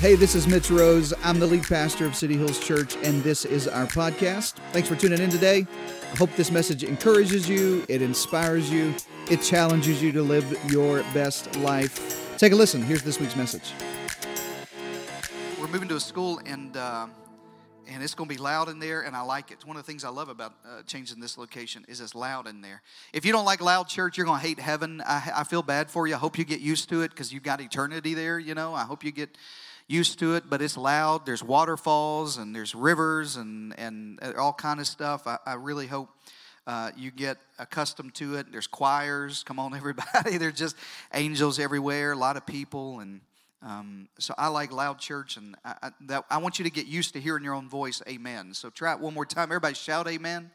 Hey, this is Mitch Rose. I'm the lead pastor of City Hills Church, and this is our podcast. Thanks for tuning in today. I hope this message encourages you, it inspires you, it challenges you to live your best life. Take a listen. Here's this week's message. We're moving to a school, and uh, and it's going to be loud in there, and I like it. One of the things I love about uh, changing this location is it's loud in there. If you don't like loud church, you're going to hate heaven. I, I feel bad for you. I hope you get used to it because you've got eternity there. You know, I hope you get used to it. But it's loud. There's waterfalls and there's rivers and and all kind of stuff. I, I really hope. Uh, you get accustomed to it. There's choirs. Come on, everybody. There's just angels everywhere. A lot of people, and um, so I like loud church, and I, I, that, I want you to get used to hearing your own voice. Amen. So try it one more time. Everybody shout amen.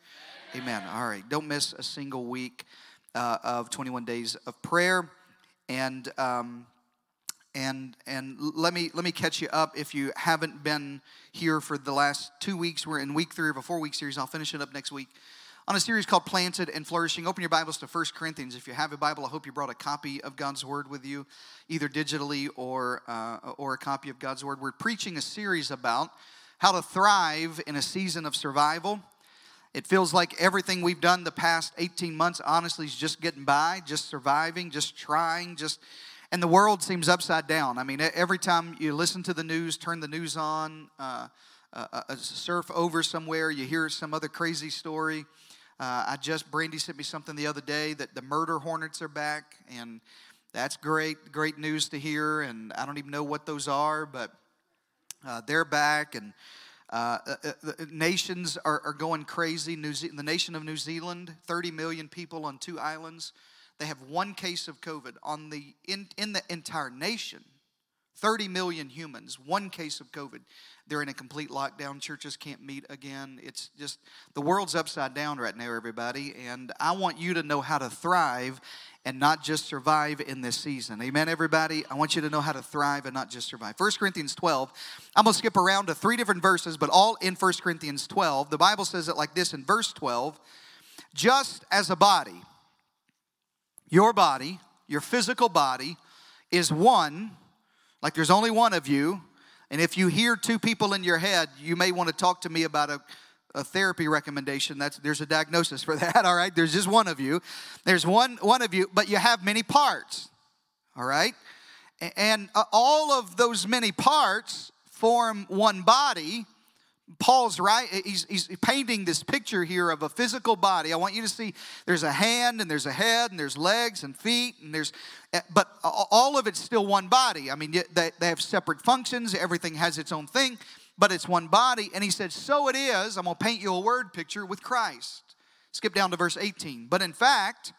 Amen. amen. All right. Don't miss a single week uh, of 21 days of prayer, and um, and and let me let me catch you up if you haven't been here for the last two weeks. We're in week three of a four week series. I'll finish it up next week on a series called Planted and Flourishing. Open your Bibles to 1 Corinthians. If you have a Bible, I hope you brought a copy of God's Word with you, either digitally or, uh, or a copy of God's Word. We're preaching a series about how to thrive in a season of survival. It feels like everything we've done the past 18 months, honestly, is just getting by, just surviving, just trying, just. And the world seems upside down. I mean, every time you listen to the news, turn the news on, uh, uh, uh surf over somewhere, you hear some other crazy story. Uh, I just, Brandy sent me something the other day that the murder hornets are back, and that's great, great news to hear. And I don't even know what those are, but uh, they're back, and uh, uh, uh nations are, are, going crazy. New Ze- the nation of New Zealand, 30 million people on two islands. They have one case of COVID on the in, in the entire nation. 30 million humans, one case of COVID. They're in a complete lockdown. Churches can't meet again. It's just, the world's upside down right now, everybody. And I want you to know how to thrive and not just survive in this season. Amen, everybody? I want you to know how to thrive and not just survive. 1 Corinthians 12, I'm to skip around to three different verses, but all in 1 Corinthians 12. The Bible says it like this in verse 12 Just as a body, your body, your physical body, is one, like there's only one of you, and if you hear two people in your head, you may want to talk to me about a, a therapy recommendation. That's there's a diagnosis for that. All right, there's just one of you. There's one one of you, but you have many parts. All right, and uh, all of those many parts form one body Paul's right, he's, he's painting this picture here of a physical body. I want you to see there's a hand and there's a head and there's legs and feet and there's, eh, but all of it's still one body. I mean, they, they have separate functions, everything has its own thing, but it's one body. And he said, So it is, I'm gonna paint you a word picture with Christ. Skip down to verse 18. But in fact,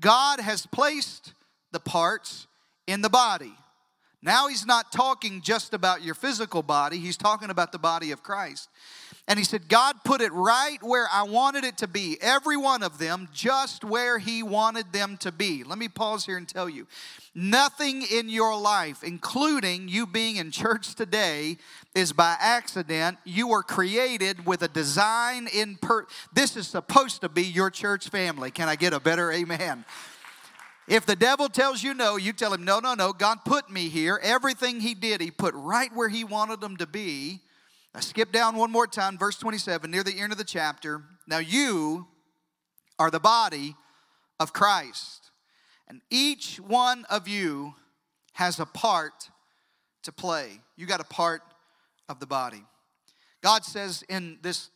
God has placed the parts in the body now he's not talking just about your physical body, he's talking about the body of Christ. And he said, God put it right where I wanted it to be, every one of them just where he wanted them to be. Let me pause here and tell you nothing in your life, including you being in church today, is by accident. You were created with a design in per. This is supposed to be your church family. Can I get a better amen? If the devil tells you no, you tell him, no, no, no, God put me here. Everything he did, he put right where he wanted them to be. I skip down one more time, verse 27, near the end of the chapter. Now you are the body of Christ, and each one of you has a part to play. You got a part of the body. God says in this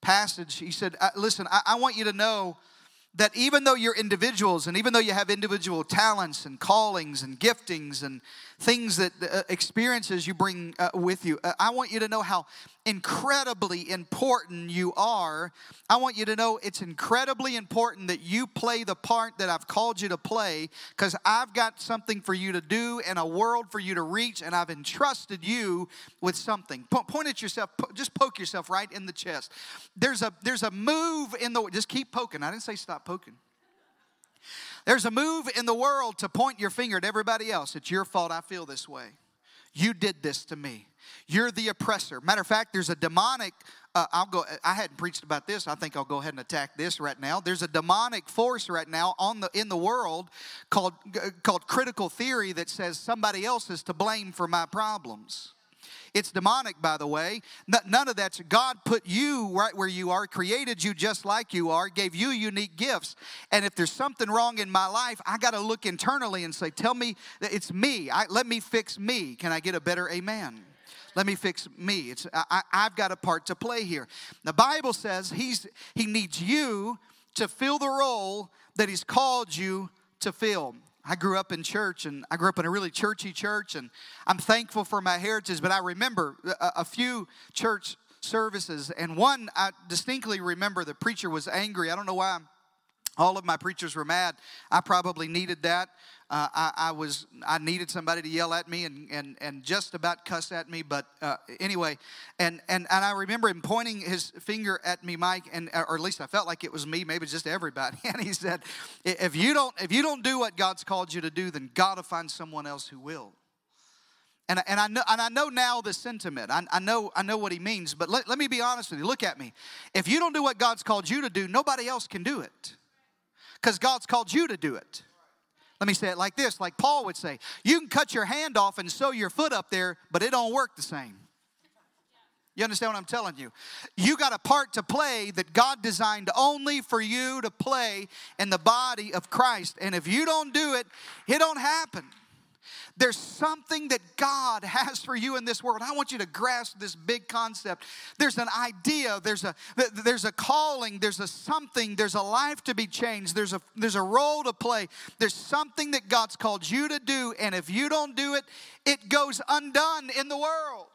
passage, He said, Listen, I, I want you to know that even though you're individuals and even though you have individual talents and callings and giftings and things that uh, experiences you bring uh, with you, uh, I want you to know how incredibly important you are. I want you to know it's incredibly important that you play the part that I've called you to play because I've got something for you to do and a world for you to reach, and I've entrusted you with something. Po- point at yourself, po- just poke yourself right in the chest. There's a there's a move in the just keep poking. I didn't say stop poking. There's a move in the world to point your finger at everybody else. It's your fault I feel this way. You did this to me. You're the oppressor. Matter of fact, there's a demonic. Uh, I'll go. I hadn't preached about this. I think I'll go ahead and attack this right now. There's a demonic force right now on the in the world called called critical theory that says somebody else is to blame for my problems. It's demonic, by the way. None of that's God put you right where you are, created you just like you are, gave you unique gifts. And if there's something wrong in my life, I got to look internally and say, Tell me that it's me. I, let me fix me. Can I get a better amen? let me fix me. It's, I, have got a part to play here. The Bible says he's, he needs you to fill the role that he's called you to fill. I grew up in church and I grew up in a really churchy church and I'm thankful for my heritage, but I remember a, a few church services and one I distinctly remember the preacher was angry. I don't know why all of my preachers were mad. I probably needed that. Uh, I, I, was I needed somebody to yell at me and, and, and just about cuss at me, but uh, anyway, and, and and I remember him pointing his finger at me, Mike, and or at least I felt like it was me, maybe just everybody. And he said, "If you don't if you don't do what God's called you to do, then God will find someone else who will." And, and, I know, and I know now the sentiment. I, I, know, I know what he means, but let, let me be honest with you. Look at me. If you don't do what God's called you to do, nobody else can do it because God's called you to do it. Let me say it like this, like Paul would say You can cut your hand off and sew your foot up there, but it don't work the same. You understand what I'm telling you? You got a part to play that God designed only for you to play in the body of Christ. And if you don't do it, it don't happen. There's something that God has for you in this world. I want you to grasp this big concept. There's an idea, there's a there's a calling, there's a something, there's a life to be changed, there's a there's a role to play. There's something that God's called you to do and if you don't do it, it goes undone in the world.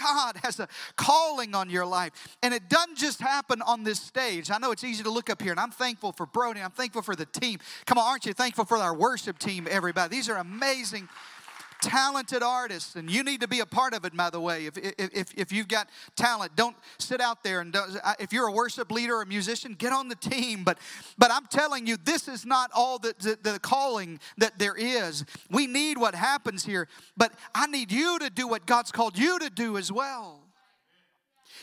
God has a calling on your life. And it doesn't just happen on this stage. I know it's easy to look up here, and I'm thankful for Brody. I'm thankful for the team. Come on, aren't you thankful for our worship team, everybody? These are amazing talented artists, and you need to be a part of it, by the way. If, if, if you've got talent, don't sit out there and if you're a worship leader or a musician, get on the team. But, but I'm telling you, this is not all the, the, the calling that there is. We need what happens here, but I need you to do what God's called you to do as well.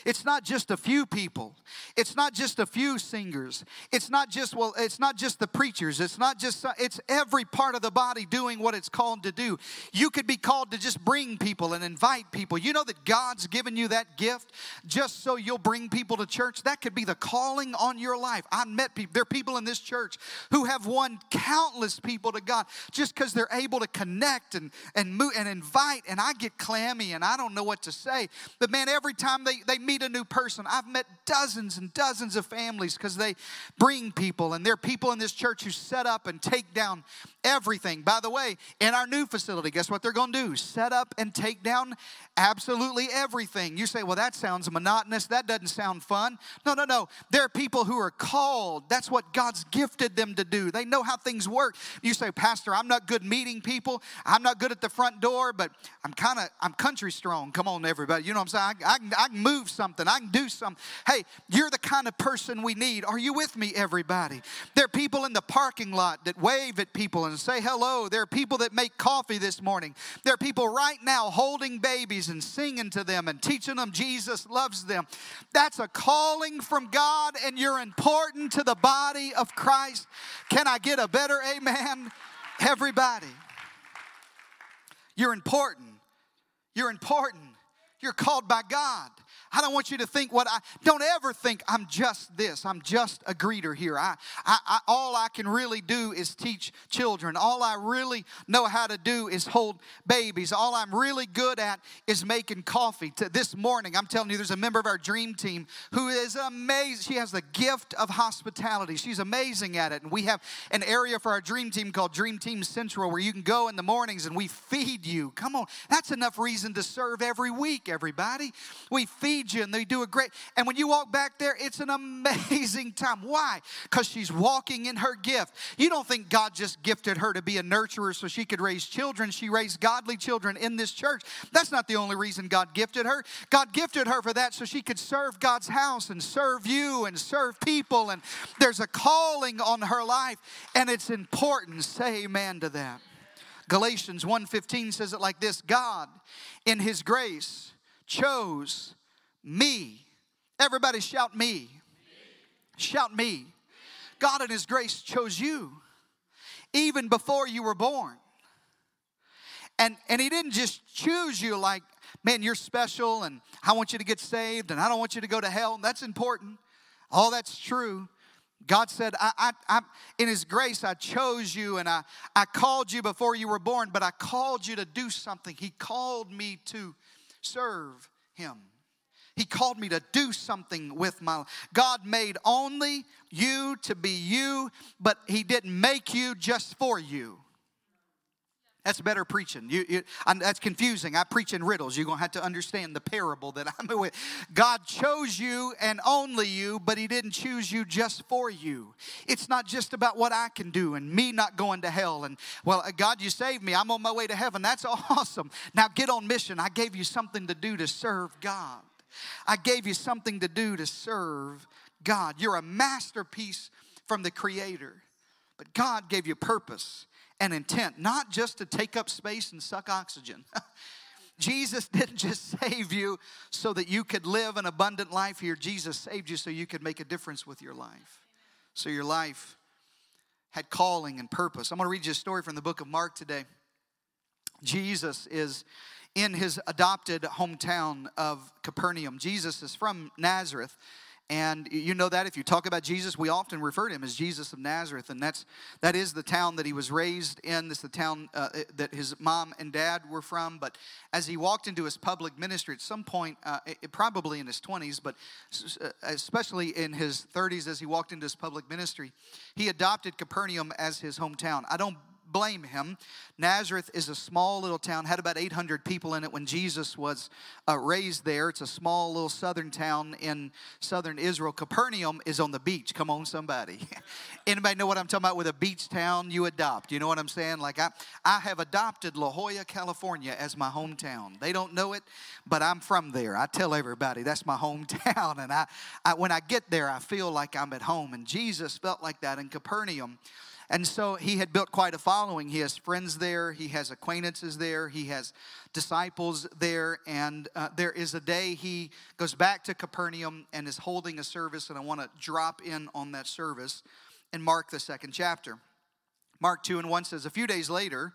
It's not just a few people. It's not just a few singers. It's not just well, it's not just the preachers. It's not just it's every part of the body doing what it's called to do. You could be called to just bring people and invite people. You know that God's given you that gift just so you'll bring people to church. That could be the calling on your life. I met people. There are people in this church who have won countless people to God just because they're able to connect and and move and invite. And I get clammy and I don't know what to say. But man, every time they they meet meet a new person. I've met dozens and dozens of families because they bring people, and there are people in this church who set up and take down everything. By the way, in our new facility, guess what they're going to do? Set up and take down absolutely everything. You say, well, that sounds monotonous. That doesn't sound fun. No, no, no. There are people who are called. That's what God's gifted them to do. They know how things work. You say, Pastor, I'm not good meeting people. I'm not good at the front door, but I'm kind of, I'm country strong. Come on, everybody. You know what I'm saying? I, I, I can move something. I can do something. Hey, you're the kind of person we need. Are you with me, everybody? There are people in the parking lot that wave at people and and say hello. There are people that make coffee this morning. There are people right now holding babies and singing to them and teaching them Jesus loves them. That's a calling from God, and you're important to the body of Christ. Can I get a better amen? Everybody. You're important. You're important. You're called by God. I don't want you to think what I don't ever think I'm just this. I'm just a greeter here. I, I, I, all I can really do is teach children. All I really know how to do is hold babies. All I'm really good at is making coffee. To this morning, I'm telling you, there's a member of our dream team who is amazing. She has the gift of hospitality. She's amazing at it. And we have an area for our dream team called Dream Team Central where you can go in the mornings and we feed you. Come on, that's enough reason to serve every week, everybody. We feed feed you and they do a great. And when you walk back there it's an amazing time. Why? Because she's walking in her gift. You don't think god just gifted her to be a nurturer so she could raise children. She raised godly children in this church. That's not the only reason god gifted her. God gifted her for that so she could serve god's house and serve you and serve people. And there's a calling on her life and it's important. Say amen to that. Galatians 1.15 says it like this. God in his grace chose me. Everybody shout me. me. Shout me. God in His grace chose you even before you were born. And, and He didn't just choose you like, man, you're special and I want you to get saved and I don't want you to go to hell. That's important. All that's true. God said, I, I, I, in His grace, I chose you and I, I called you before you were born, but I called you to do something. He called me to serve Him. He called me to do something with my life. God made only you to be you, but He didn't make you just for you. That's better preaching. You, you, that's confusing. I preach in riddles. You're going to have to understand the parable that I'm with. God chose you and only you, but He didn't choose you just for you. It's not just about what I can do and me not going to hell. And, well, uh, God, you saved me. I'm on my way to heaven. That's awesome. Now get on mission. I gave you something to do to serve God. I gave you something to do to serve God. You're a masterpiece from the Creator, but God gave you purpose and intent, not just to take up space and suck oxygen. Jesus didn't just save you so that you could live an abundant life here. Jesus saved you so you could make a difference with your life. So your life had calling and purpose. I'm going to read you a story from the book of Mark today. Jesus is in his adopted hometown of Capernaum. Jesus is from Nazareth. And you know that if you talk about Jesus, we often refer to him as Jesus of Nazareth, and that's that is the town that he was raised in. This is the town uh, that his mom and dad were from. But as he walked into his public ministry at some point, uh, it, probably in his 20s, but uh, especially in his 30s, as he walked into his public ministry, he adopted Capernaum as his hometown. I don't blame him. Nazareth is a small little town, had about 800 people in it when Jesus was uh, raised there. It's a small little southern town in southern Israel. Capernaum is on the beach. Come on, somebody. Anybody know what I'm talking about with a beach town you adopt? You know what I'm saying? Like I, I have adopted La Jolla, California as my hometown. They don't know it, but I'm from there. I tell everybody that's my hometown. And I, I when I get there, I feel like I'm at home. And Jesus felt like that in Capernaum. And so he had built quite a following. He has friends there, he has acquaintances there, he has disciples there. And uh, there is a day he goes back to Capernaum and is holding a service. And I want to drop in on that service in Mark, the second chapter. Mark 2 and 1 says, A few days later,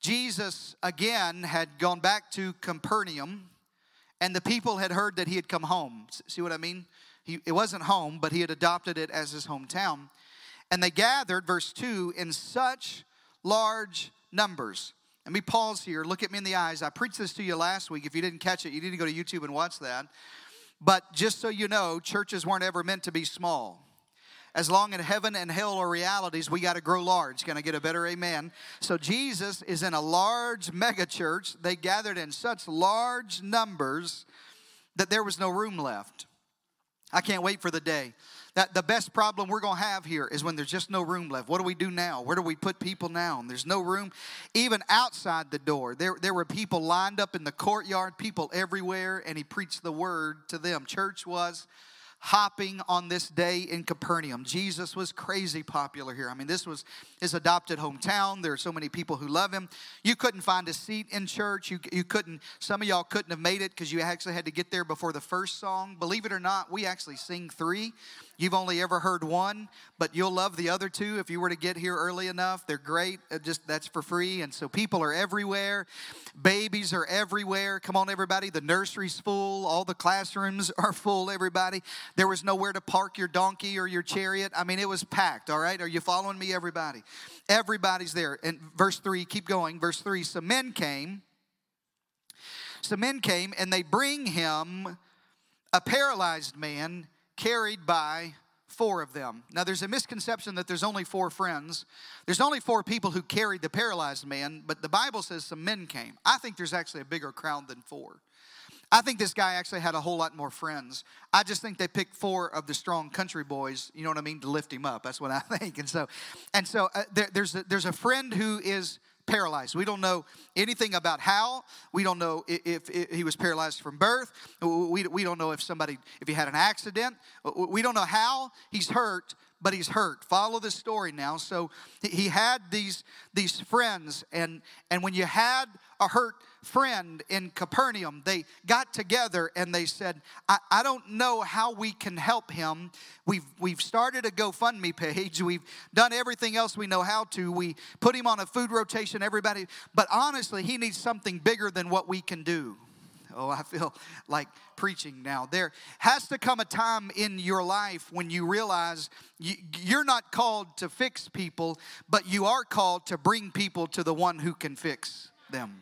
Jesus again had gone back to Capernaum, and the people had heard that he had come home. See what I mean? He, it wasn't home, but he had adopted it as his hometown. And they gathered, verse 2, in such large numbers. Let me pause here. Look at me in the eyes. I preached this to you last week. If you didn't catch it, you need to go to YouTube and watch that. But just so you know, churches weren't ever meant to be small. As long as heaven and hell are realities, we got to grow large. Can I get a better amen? So Jesus is in a large mega church. They gathered in such large numbers that there was no room left. I can't wait for the day that the best problem we're going to have here is when there's just no room left. What do we do now? Where do we put people now? And there's no room. Even outside the door, there, there were people lined up in the courtyard, people everywhere, and he preached the word to them. Church was hopping on this day in Capernaum. Jesus was crazy popular here. I mean, this was his adopted hometown. There are so many people who love him. You couldn't find a seat in church. You, you couldn't, some of y'all couldn't have made it because you actually had to get there before the first song. Believe it or not, we actually sing three. You've only ever heard one, but you'll love the other two if you were to get here early enough. They're great. Uh, just that's for free. And so people are everywhere. Babies are everywhere. Come on, everybody. The nursery's full. All the classrooms are full, everybody. There was nowhere to park your donkey or your chariot. I mean, it was packed, all right? Are you following me, everybody? Everybody's there. And verse 3, keep going. Verse 3 some men came. Some men came and they bring him a paralyzed man carried by four of them. Now, there's a misconception that there's only four friends. There's only four people who carried the paralyzed man, but the Bible says some men came. I think there's actually a bigger crowd than four. I think this guy actually had a whole lot more friends. I just think they picked four of the strong country boys, you know what I mean, to lift him up. That's what I think. And so, and so uh, there, there's a, there's a friend who is paralyzed. We don't know anything about how. We don't know if, if, he was paralyzed from birth. We, we don't know if somebody, if he had an accident. We don't know how he's hurt, but he's hurt. Follow the story now. So he had these, these friends, and, and when you had a hurt friend in Capernaum, they got together and they said, I, I don't know how we can help him. We've, we've started a GoFundMe page. We've done everything else we know how to. We put him on a food rotation, everybody. But honestly, he needs something bigger than what we can do. Oh, I feel like preaching now. There has to come a time in your life when you realize you're not called to fix people, but you are called to bring people to the one who can fix them.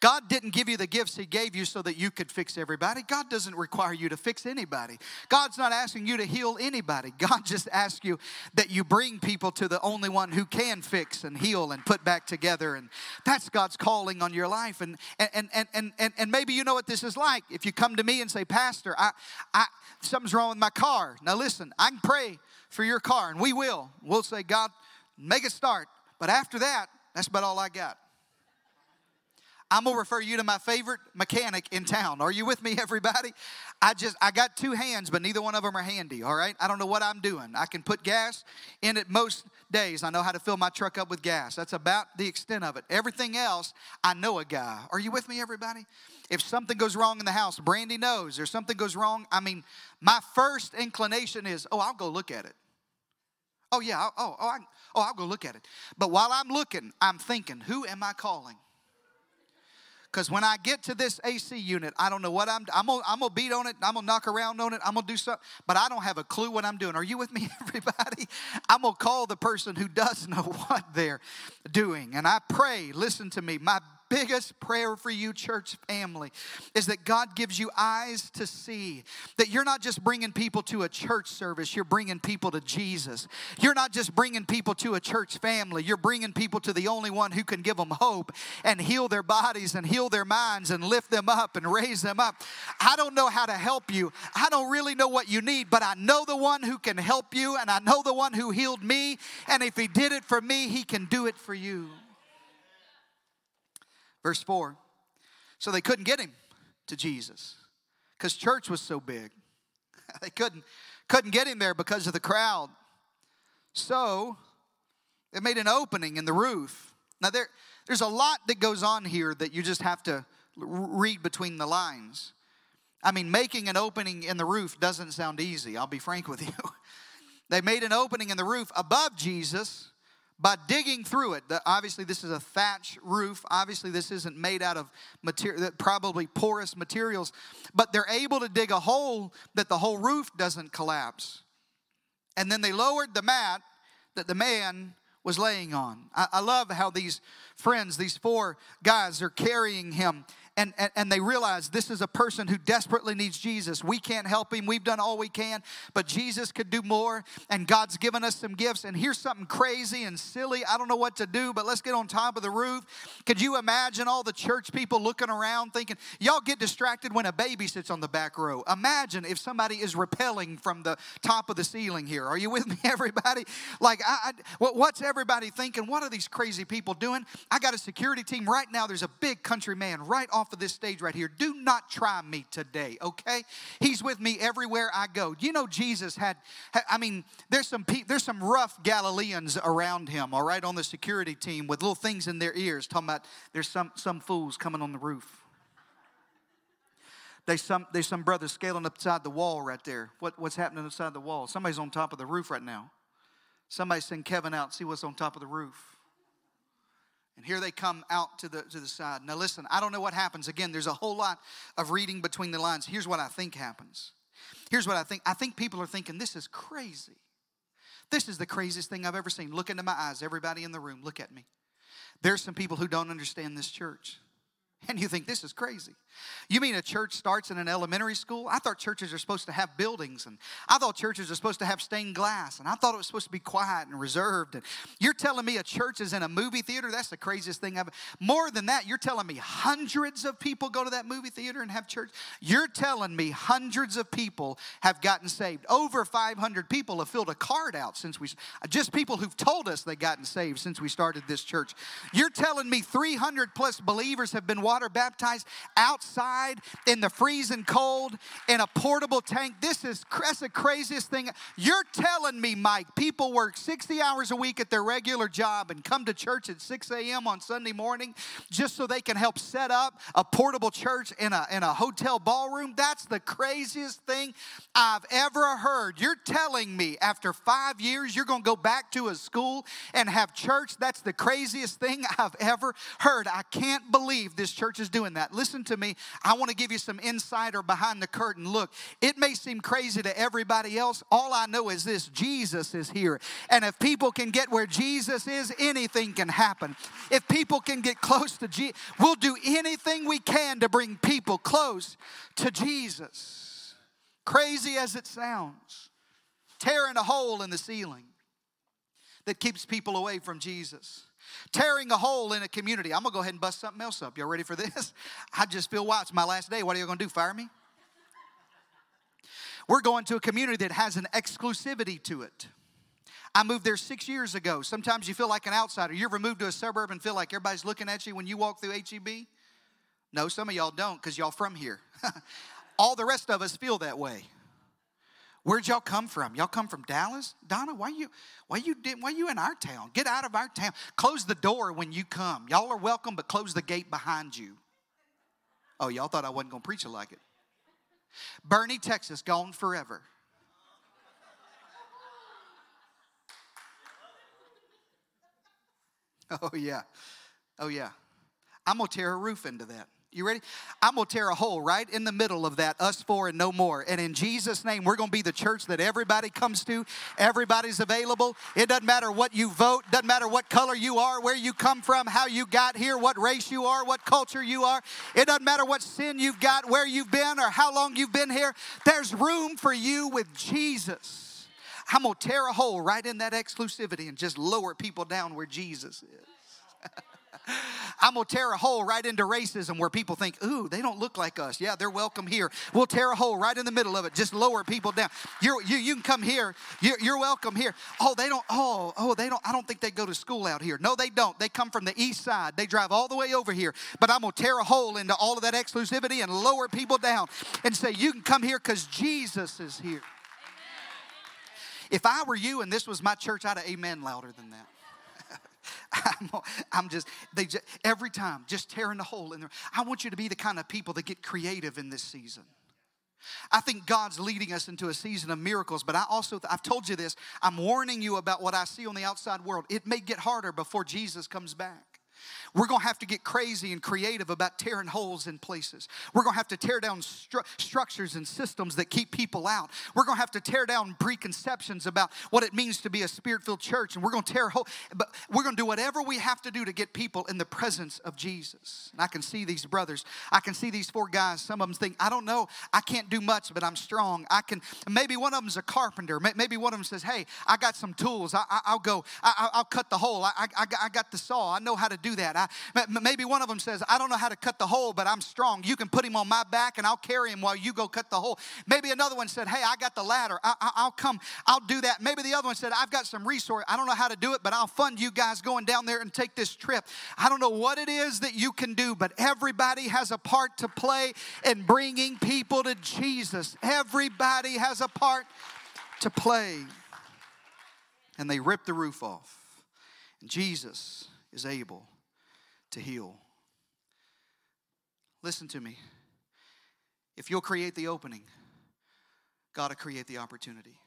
God didn't give you the gifts He gave you so that you could fix everybody. God doesn't require you to fix anybody. God's not asking you to heal anybody. God just asks you that you bring people to the only one who can fix and heal and put back together. And that's God's calling on your life. And and and and and, and maybe you know what this is like. If you come to me and say, Pastor, I I something's wrong with my car. Now listen, I can pray for your car, and we will. We'll say, God, make it start. But after that, that's about all I got. I'm gonna refer you to my favorite mechanic in town. Are you with me, everybody? I just I got two hands, but neither one of them are handy. All right, I don't know what I'm doing. I can put gas in it most days. I know how to fill my truck up with gas. That's about the extent of it. Everything else, I know a guy. Are you with me, everybody? If something goes wrong in the house, Brandy knows. Or something goes wrong, I mean, my first inclination is, oh, I'll go look at it. Oh yeah, oh oh I, oh I'll go look at it. But while I'm looking, I'm thinking, who am I calling? Because when I get to this AC unit, I don't know what I'm I'm gonna, I'm gonna beat on it, I'm gonna knock around on it, I'm gonna do something, but I don't have a clue what I'm doing. Are you with me, everybody? I'm gonna call the person who does know what they're doing. And I pray, listen to me, my biggest prayer for you, church family, is that God gives you eyes to see that you're not just bringing people to a church service, you're bringing people to Jesus. You're not just bringing people to a church family, you're bringing people to the only one who can give them hope and heal their bodies and heal their minds and lift them up and raise them up. I don't know how to help you. I don't really know what you need, but I know the one who can help you and I know the one who healed me. And if he did it for me, he can do it for you. Verse 4 So they couldn't get him to Jesus because church was so big. they couldn't, couldn't get him there because of the crowd. So they made an opening in the roof. Now, there, there's a lot that goes on here that you just have to read between the lines. I mean, making an opening in the roof doesn't sound easy, I'll be frank with you. they made an opening in the roof above Jesus by digging through it. Obviously, this is a thatch roof. Obviously, this isn't made out of material, probably porous materials, but they're able to dig a hole that the whole roof doesn't collapse. And then they lowered the mat that the man was laying on. I, I love how these friends, these four guys, are carrying him and, and, and they realize this is a person who desperately needs Jesus. We can't help him. We've done all we can, but Jesus could do more, and God's given us some gifts. And here's something crazy and silly. I don't know what to do, but let's get on top of the roof. Could you imagine all the church people looking around thinking, y'all get distracted when a baby sits on the back row? Imagine if somebody is repelling from the top of the ceiling here. Are you with me, everybody? Like, I, I, what's everybody thinking? What are these crazy people doing? I got a security team right now. There's a big country man right off of this stage right here, do not try me today, okay? He's with me everywhere I go. You know, Jesus had, I mean, there's some there's some rough Galileans around him, all right, on the security team with little things in their ears talking about there's some, some fools coming on the roof. There's some, there's some brothers scaling up upside the wall right there. What, what's happening inside the wall? Somebody's on top of the roof right now. Somebody send Kevin out, see what's on top of the roof. And here they come out to the, to the side. Now, listen, I don't know what happens. Again, there's a whole lot of reading between the lines. Here's what I think happens. Here's what I think. I think people are thinking, this is crazy. This is the craziest thing I've ever seen. Look into my eyes, everybody in the room, look at me. There's some people who don't understand this church. And you think this is crazy. You mean a church starts in an elementary school? I thought churches are supposed to have buildings, and I thought churches are supposed to have stained glass, and I thought it was supposed to be quiet and reserved. And you're telling me a church is in a movie theater? That's the craziest thing I've. More than that, you're telling me hundreds of people go to that movie theater and have church. You're telling me hundreds of people have gotten saved. Over 500 people have filled a card out since we. Just people who've told us they've gotten saved since we started this church. You're telling me 300 plus believers have been water baptized outside in the freezing cold in a portable tank. This is that's the craziest thing. You're telling me, Mike, people work 60 hours a week at their regular job and come to church at 6 a.m. on Sunday morning just so they can help set up a portable church in a, in a hotel ballroom? That's the craziest thing I've ever heard. You're telling me after five years you're going to go back to a school and have church? That's the craziest thing I've ever heard. I can't believe this church is doing that. Listen to me. I want to give you some insight or behind the curtain. Look, it may seem crazy to everybody else. All I know is this Jesus is here. And if people can get where Jesus is, anything can happen. If people can get close to Jesus, we'll do anything we can to bring people close to Jesus. Crazy as it sounds, tearing a hole in the ceiling that keeps people away from Jesus tearing a hole in a community. I'm gonna go ahead and bust something else up. Y'all ready for this? I just feel why it's my last day. What are you gonna do? Fire me? We're going to a community that has an exclusivity to it. I moved there six years ago. Sometimes you feel like an outsider. You ever moved to a suburb and feel like everybody's looking at you when you walk through HEB? No, some of y'all don't because y'all from here. All the rest of us feel that way. Where'd y'all come from? Y'all come from Dallas? Donna, why you why you did why you in our town? Get out of our town. Close the door when you come. Y'all are welcome, but close the gate behind you. Oh, y'all thought I wasn't gonna preach it like it. Boerne, Texas, gone forever. Oh yeah. Oh yeah. I'm gonna tear a roof into that. You ready? I'm going to tear a hole right in the middle of that, us four and no more. And in Jesus' name, we're going to be the church that everybody comes to. Everybody's available. It doesn't matter what you vote, doesn't matter what color you are, where you come from, how you got here, what race you are, what culture you are. It doesn't matter what sin you've got, where you've been, or how long you've been here. There's room for you with Jesus. I'm going to tear a hole right in that exclusivity and just lower people down where Jesus is. I'm going to tear a hole right into racism where people think, ooh, they don't look like us. Yeah, they're welcome here. We'll tear a hole right in the middle of it, just lower people down. You're, you, you can come here. You're, you're welcome here. Oh, they don't, oh, oh, they don't, I don't think they go to school out here. No, they don't. They come from the east side. They drive all the way over here. But I'm going to tear a hole into all of that exclusivity and lower people down and say, you can come here because Jesus is here. If I were you and this was my church, I'd have amen louder than that. I'm, I'm, just, they just, every time, just tearing a hole in there. I want you to be the kind of people that get creative in this season. I think God's leading us into a season of miracles, but I also, I've told you this, I'm warning you about what I see on the outside world. It may get harder before Jesus comes back. We're going to have to get crazy and creative about tearing holes in places. We're going to have to tear down stru- structures and systems that keep people out. We're going to have to tear down preconceptions about what it means to be a spirit-filled church, and we're going to tear hole. But we're going to do whatever we have to do to get people in the presence of Jesus. And I can see these brothers. I can see these four guys. Some of them think, I don't know. I can't do much, but I'm strong. I can. Maybe one of them's a carpenter. Maybe one of them says, Hey, I got some tools. I, will go. I, will cut the hole. I, I, I got the saw. I know how to do that. I, maybe one of them says, I don't know how to cut the hole, but I'm strong. You can put him on my back and I'll carry him while you go cut the hole. Maybe another one said, Hey, I got the ladder. I, will come. I'll do that. Maybe the other one said, I've got some resource. I don't know how to do it, but I'll fund you guys going down there and take this trip. I don't know what it is that you can do, but everybody has a part to play in bringing people to Jesus. Everybody has a part to play. And they rip the roof off. And Jesus is able to heal. Listen to me. If you'll create the opening, God will create the opportunity.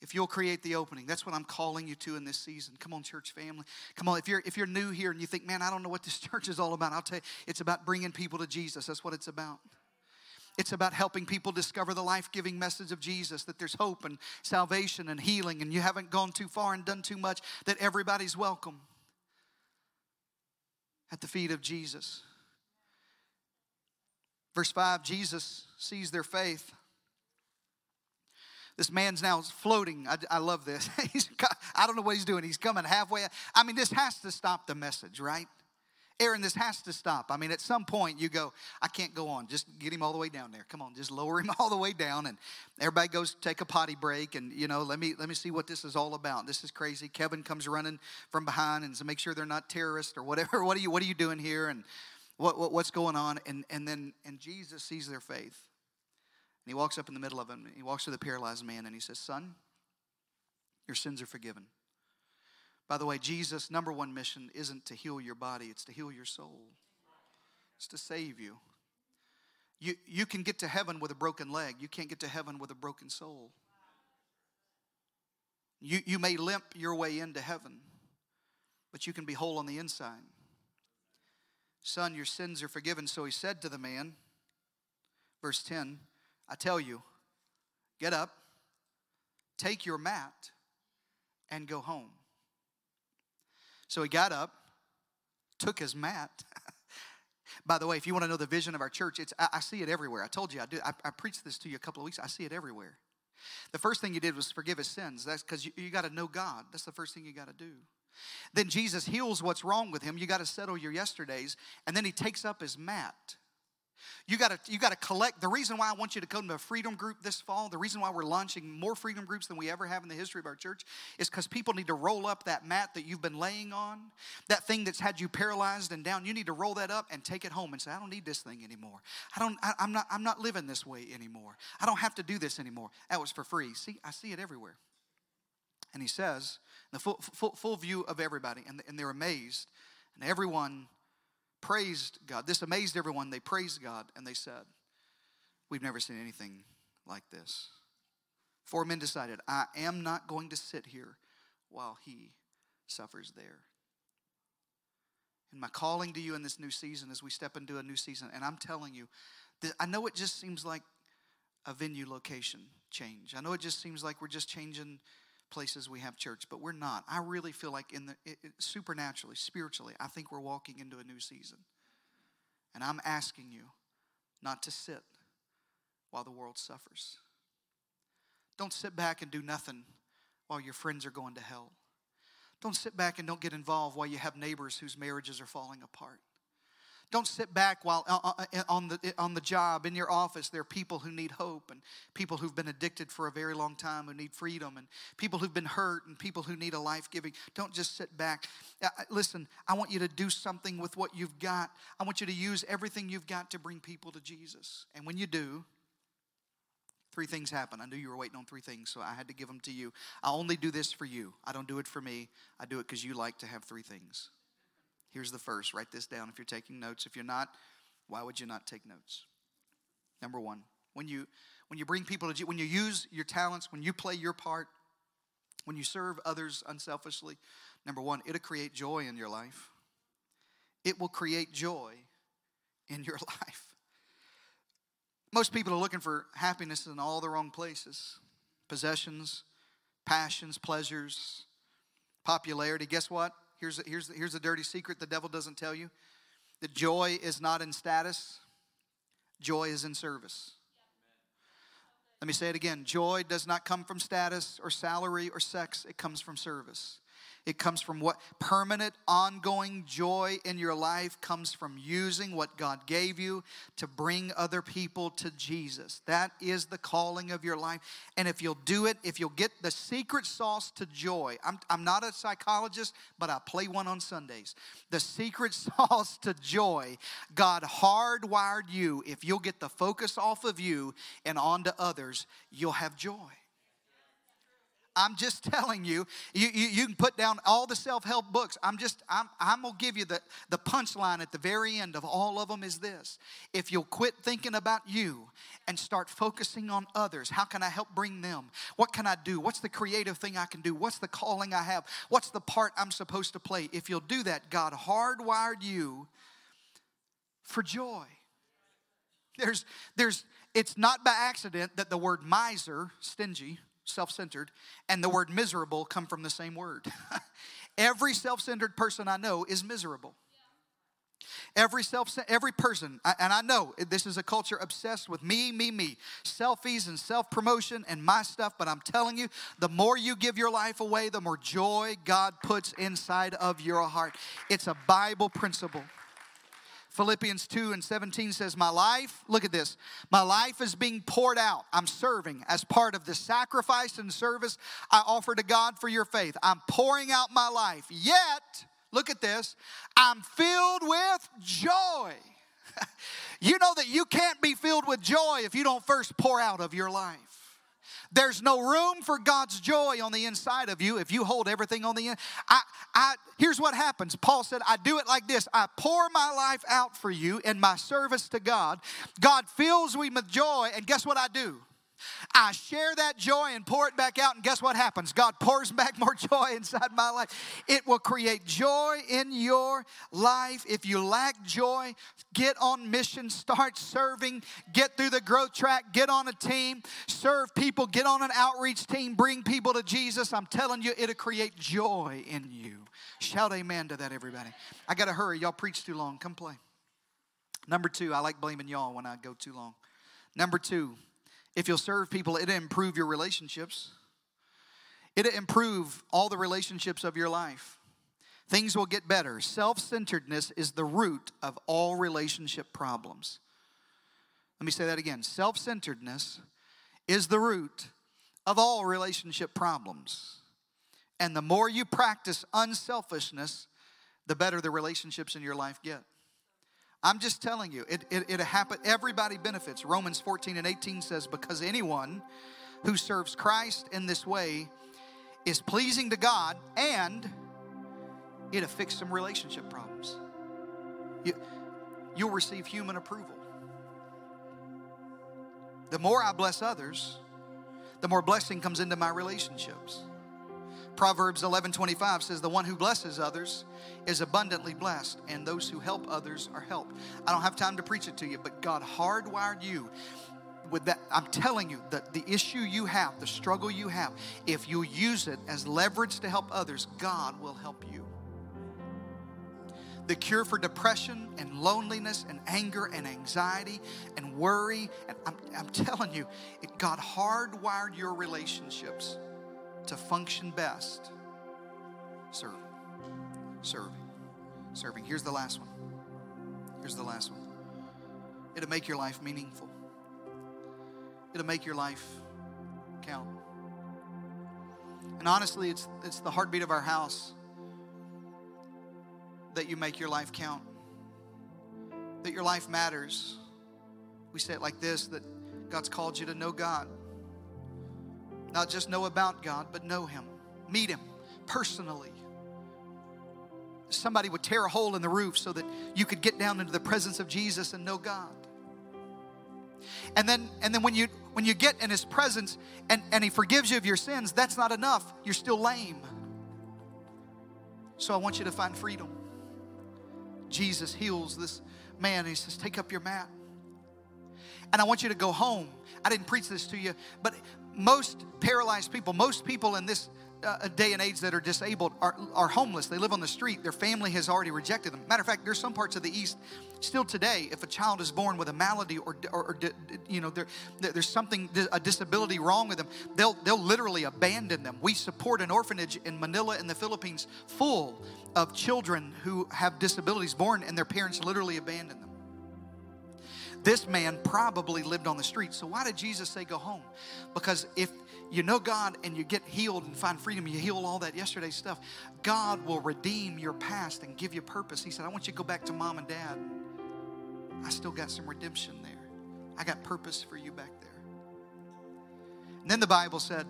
If you'll create the opening, that's what I'm calling you to in this season. Come on, church family. Come on, if you're if you're new here and you think, man, I don't know what this church is all about, I'll tell you, it's about bringing people to Jesus. That's what it's about. It's about helping people discover the life giving message of Jesus that there's hope and salvation and healing, and you haven't gone too far and done too much, that everybody's welcome at the feet of Jesus. Verse 5 Jesus sees their faith. This man's now floating. I, I love this. he's, I don't know what he's doing. He's coming halfway. I mean, this has to stop the message, right? Aaron, this has to stop. I mean, at some point you go, I can't go on. Just get him all the way down there. Come on, just lower him all the way down. And everybody goes take a potty break and you know, let me let me see what this is all about. This is crazy. Kevin comes running from behind and to make sure they're not terrorists or whatever. What are you what are you doing here? And what, what what's going on? And and then and Jesus sees their faith. And he walks up in the middle of them. He walks to the paralyzed man and he says, Son, your sins are forgiven. By the way, Jesus' number one mission isn't to heal your body, it's to heal your soul, it's to save you. You, you can get to heaven with a broken leg, you can't get to heaven with a broken soul. You, you may limp your way into heaven, but you can be whole on the inside. Son, your sins are forgiven. So he said to the man, verse 10, I tell you, get up, take your mat, and go home. So he got up, took his mat. By the way, if you want to know the vision of our church, it's I, I see it everywhere. I told you I do. I, I, preached this to you a couple of weeks. I see it everywhere. The first thing he did was forgive his sins. That's because you, you got to know God. That's the first thing you got to do. Then Jesus heals what's wrong with him. You got to settle your yesterdays, and then he takes up his mat. You got to you got to collect. The reason why I want you to come to a freedom group this fall, the reason why we're launching more freedom groups than we ever have in the history of our church is cuz people need to roll up that mat that you've been laying on, that thing that's had you paralyzed and down. You need to roll that up and take it home and say, "I don't need this thing anymore. I don't I, I'm not I'm not living this way anymore. I don't have to do this anymore." That was for free. See, I see it everywhere. And he says, the full, full, full view of everybody, and, and they're amazed, and everyone praised God. This amazed everyone. They praised God and they said, We've never seen anything like this. Four men decided, I am not going to sit here while he suffers there. And my calling to you in this new season as we step into a new season, and I'm telling you, I know it just seems like a venue location change. I know it just seems like we're just changing places we have church, but we're not. I really feel like in the it, it, supernaturally, spiritually, I think we're walking into a new season. And I'm asking you not to sit while the world suffers. Don't sit back and do nothing while your friends are going to hell. Don't sit back and don't get involved while you have neighbors whose marriages are falling apart. Don't sit back while uh, uh, uh, on the, on the job, in your office, there are people who need hope and people who've been addicted for a very long time who need freedom and people who've been hurt and people who need a life giving. Don't just sit back. Listen, I want you to do something with what you've got. I want you to use everything you've got to bring people to Jesus. And when you do, three things happen. I knew you were waiting on three things, so I had to give them to you. I only do this for you. I don't do it for me. I do it because you like to have three things. Here's the first. Write this down if you're taking notes. If you're not, why would you not take notes? Number one, when you when you bring people to when you use your talents, when you play your part, when you serve others unselfishly, number one, it'll create joy in your life. It will create joy in your life. Most people are looking for happiness in all the wrong places possessions, passions, pleasures, popularity. Guess what? Here's, here's, here's a dirty secret the devil doesn't tell you that joy is not in status, joy is in service. Let me say it again joy does not come from status or salary or sex, it comes from service. It comes from what permanent, ongoing joy in your life comes from using what God gave you to bring other people to Jesus. That is the calling of your life. And if you'll do it, if you'll get the secret sauce to joy, I'm, I'm not a psychologist, but I play one on Sundays. The secret sauce to joy, God hardwired you. If you'll get the focus off of you and onto others, you'll have joy. I'm just telling you, you, you, you can put down all the self-help books. I'm just, I'm, I'm gonna give you the, the punchline at the very end of all of them is this. If you'll quit thinking about you and start focusing on others, how can I help bring them? What can I do? What's the creative thing I can do? What's the calling I have? What's the part I'm supposed to play? If you'll do that, God hardwired you for joy. There's, there's, it's not by accident that the word miser, stingy, self centered, and the word miserable come from the same word. every self centered person I know is miserable. Every self, every person, and I know this is a culture obsessed with me, me, me, selfies and self promotion and my stuff. But I'm telling you, the more you give your life away, the more joy God puts inside of your heart. It's a Bible principle. Philippians 2 and 17 says, My life, look at this, my life is being poured out. I'm serving as part of the sacrifice and service I offer to God for your faith. I'm pouring out my life. Yet, look at this, I'm filled with joy. you know that you can't be filled with joy if you don't first pour out of your life. There's no room for God's joy on the inside of you if you hold everything on the end. I, I, here's what happens. Paul said, I do it like this I pour my life out for you in my service to God. God fills me with joy, and guess what I do? I share that joy and pour it back out, and guess what happens? God pours back more joy inside my life. It will create joy in your life. If you lack joy, get on mission, start serving, get through the growth track, get on a team, serve people, get on an outreach team, bring people to Jesus. I'm telling you, it'll create joy in you. Shout amen to that, everybody. I got to hurry. Y'all preach too long. Come play. Number two, I like blaming y'all when I go too long. Number two, if you'll serve people, it'll improve your relationships. It'll improve all the relationships of your life. Things will get better. Self centeredness is the root of all relationship problems. Let me say that again. Self centeredness is the root of all relationship problems. And the more you practice unselfishness, the better the relationships in your life get. I'm just telling you, it, it, it happen, everybody benefits. Romans 14 and 18 says, Because anyone who serves Christ in this way is pleasing to God and it'll fix some relationship problems. You, you'll receive human approval. The more I bless others, the more blessing comes into my relationships. Proverbs 11:25 says the one who blesses others is abundantly blessed and those who help others are helped. I don't have time to preach it to you, but God hardwired you with that I'm telling you that the issue you have, the struggle you have, if you use it as leverage to help others, God will help you. The cure for depression and loneliness and anger and anxiety and worry, and I'm, I'm telling you, it, God hardwired your relationships to function best serving, serving, serving. Here's the last one. Here's the last one. It'll make your life meaningful, it'll make your life count. And honestly, it's, it's the heartbeat of our house that you make your life count, that your life matters. We say it like this that God's called you to know God. Not just know about God, but know Him, meet Him personally. Somebody would tear a hole in the roof so that you could get down into the presence of Jesus and know God. And then, and then when you when you get in his presence and, and he forgives you of your sins, that's not enough. You're still lame. So I want you to find freedom. Jesus heals this man. He says, Take up your mat. And I want you to go home. I didn't preach this to you, but most paralyzed people, most people in this uh, day and age that are disabled are, are homeless. They live on the street. Their family has already rejected them. Matter of fact, there's some parts of the East still today, if a child is born with a malady or, or, or you know, there, there's something, a disability wrong with them, they'll, they'll literally abandon them. We support an orphanage in Manila in the Philippines full of children who have disabilities born and their parents literally abandon them. This man probably lived on the street. So why did Jesus say go home? Because if you know God and you get healed and find freedom, you heal all that yesterday's stuff, God will redeem your past and give you purpose. He said, I want you to go back to mom and dad. I still got some redemption there. I got purpose for you back there. And then the Bible said,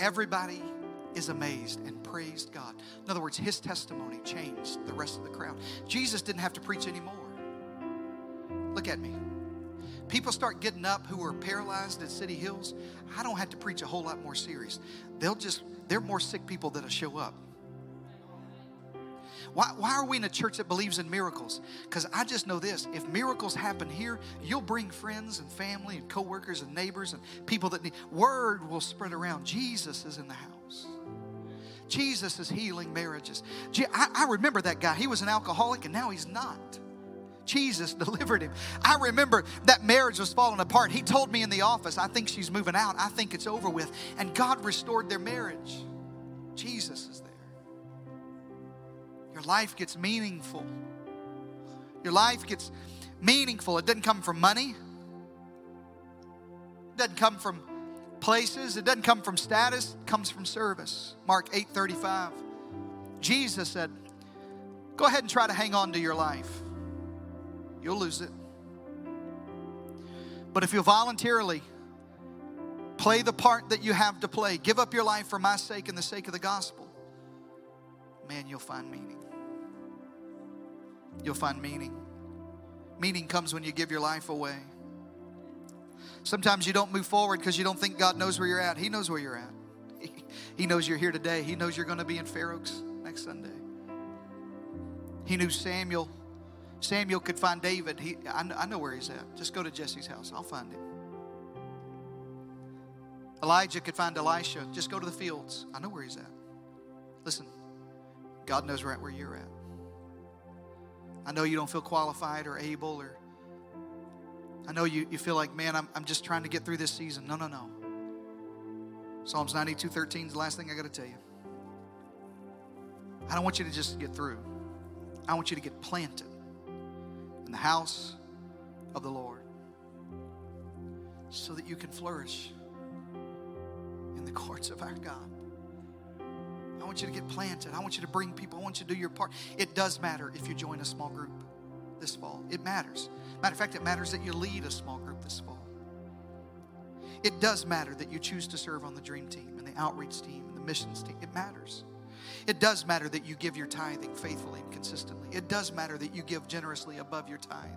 everybody is amazed and praised God. In other words, his testimony changed the rest of the crowd. Jesus didn't have to preach anymore. Look at me people start getting up who are paralyzed at City Hills, I don't have to preach a whole lot more serious. They'll just, they're more sick people that'll show up. Why, why are we in a church that believes in miracles? Because I just know this if miracles happen here, you'll bring friends and family and coworkers and neighbors and people that need, word will spread around. Jesus is in the house. Jesus is healing marriages. I, I remember that guy. He was an alcoholic and now he's not. Jesus delivered him. I remember that marriage was falling apart. He told me in the office, I think she's moving out. I think it's over with. And God restored their marriage. Jesus is there. Your life gets meaningful. your life gets meaningful, it doesn't come from money, it doesn't come from places, it doesn't come from status, it comes from service. Mark 8 35. Jesus said, Go ahead and try to hang on to your life. You'll lose it. But if you'll voluntarily play the part that you have to play, give up your life for my sake and the sake of the gospel, man, you'll find meaning. You'll find meaning. Meaning comes when you give your life away. Sometimes you don't move forward because you don't think God knows where you're at. He knows where you're at. He knows you're here today. He knows you're going to be in Fair Oaks next Sunday. He knew Samuel. Samuel could find David. He, I, I know where he's at. Just go to Jesse's house. I'll find him. Elijah could find Elisha. Just go to the fields. I know where he's at. Listen, God knows right where you're at. I know you don't feel qualified or able or I know you, you feel like, man, I'm, I'm just trying to get through this season. No, no, no. Psalms 92 13 is the last thing I got to tell you. I don't want you to just get through. I want you to get planted in the house of the Lord so that you can flourish in the courts of our God. I want you to get planted. I want you to bring people. I want you to do your part. It does matter if you join a small group this fall. It matters. Matter of fact, it matters that you lead a small group this fall. It does matter that you choose to serve on the dream team and the outreach team and the missions team. It matters. It does matter that you give your tithing faithfully and consistently. It does matter that you give generously above your tithe.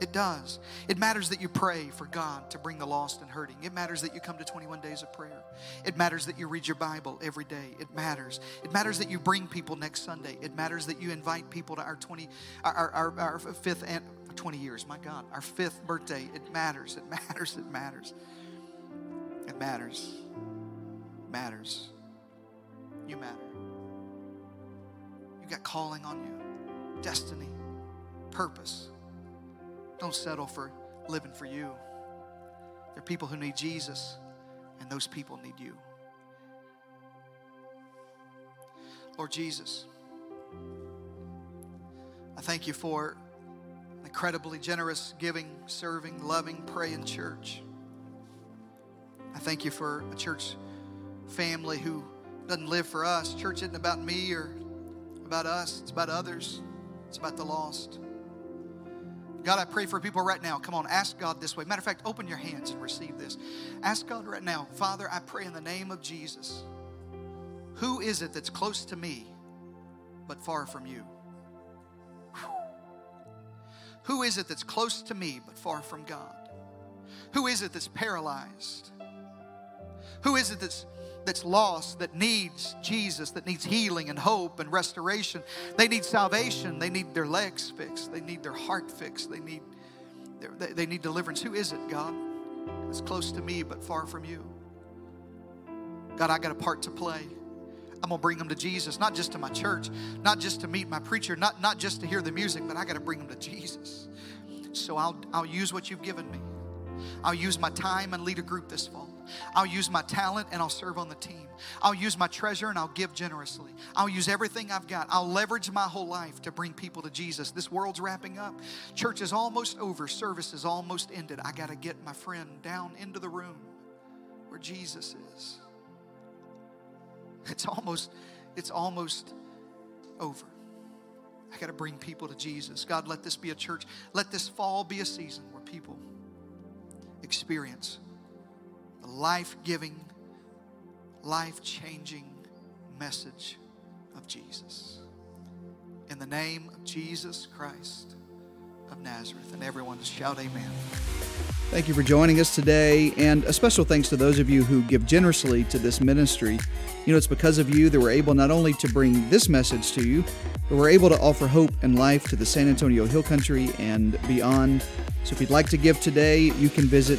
It does. It matters that you pray for God to bring the lost and hurting. It matters that you come to 21 days of prayer. It matters that you read your Bible every day. It matters. It matters that you bring people next Sunday. It matters that you invite people to our 20 our, our, our fifth and 20 years, my God, our fifth birthday. It matters. It matters. It matters. It matters. It matters. You matter. You got calling on you, destiny, purpose. Don't settle for living for you. There are people who need Jesus, and those people need you. Lord Jesus, I thank you for incredibly generous, giving, serving, loving, praying church. I thank you for a church family who doesn't live for us. Church isn't about me or about us, it's about others, it's about the lost. God, I pray for people right now. Come on, ask God this way. Matter of fact, open your hands and receive this. Ask God right now, Father, I pray in the name of Jesus. Who is it that's close to me but far from you? Who is it that's close to me but far from God? Who is it that's paralyzed? Who is it that's that's lost, that needs Jesus, that needs healing and hope and restoration. They need salvation. They need their legs fixed. They need their heart fixed. They need, they, they need deliverance. Who is it, God? It's close to me, but far from you. God, I got a part to play. I'm gonna bring them to Jesus, not just to my church, not just to meet my preacher, not, not just to hear the music, but I gotta bring them to Jesus. So I'll, I'll use what you've given me. I'll use my time and lead a group this fall. I'll use my talent and I'll serve on the team. I'll use my treasure and I'll give generously. I'll use everything I've got. I'll leverage my whole life to bring people to Jesus. This world's wrapping up. Church is almost over. Service is almost ended. I got to get my friend down into the room where Jesus is. It's almost it's almost over. I got to bring people to Jesus. God, let this be a church. Let this fall be a season where people experience life giving, life changing message of Jesus. In the name of Jesus Christ of Nazareth. And everyone shout, Amen. Thank you for joining us today, and a special thanks to those of you who give generously to this ministry. You know, it's because of you that we're able not only to bring this message to you, but we're able to offer hope and life to the San Antonio Hill Country and beyond. So if you'd like to give today, you can visit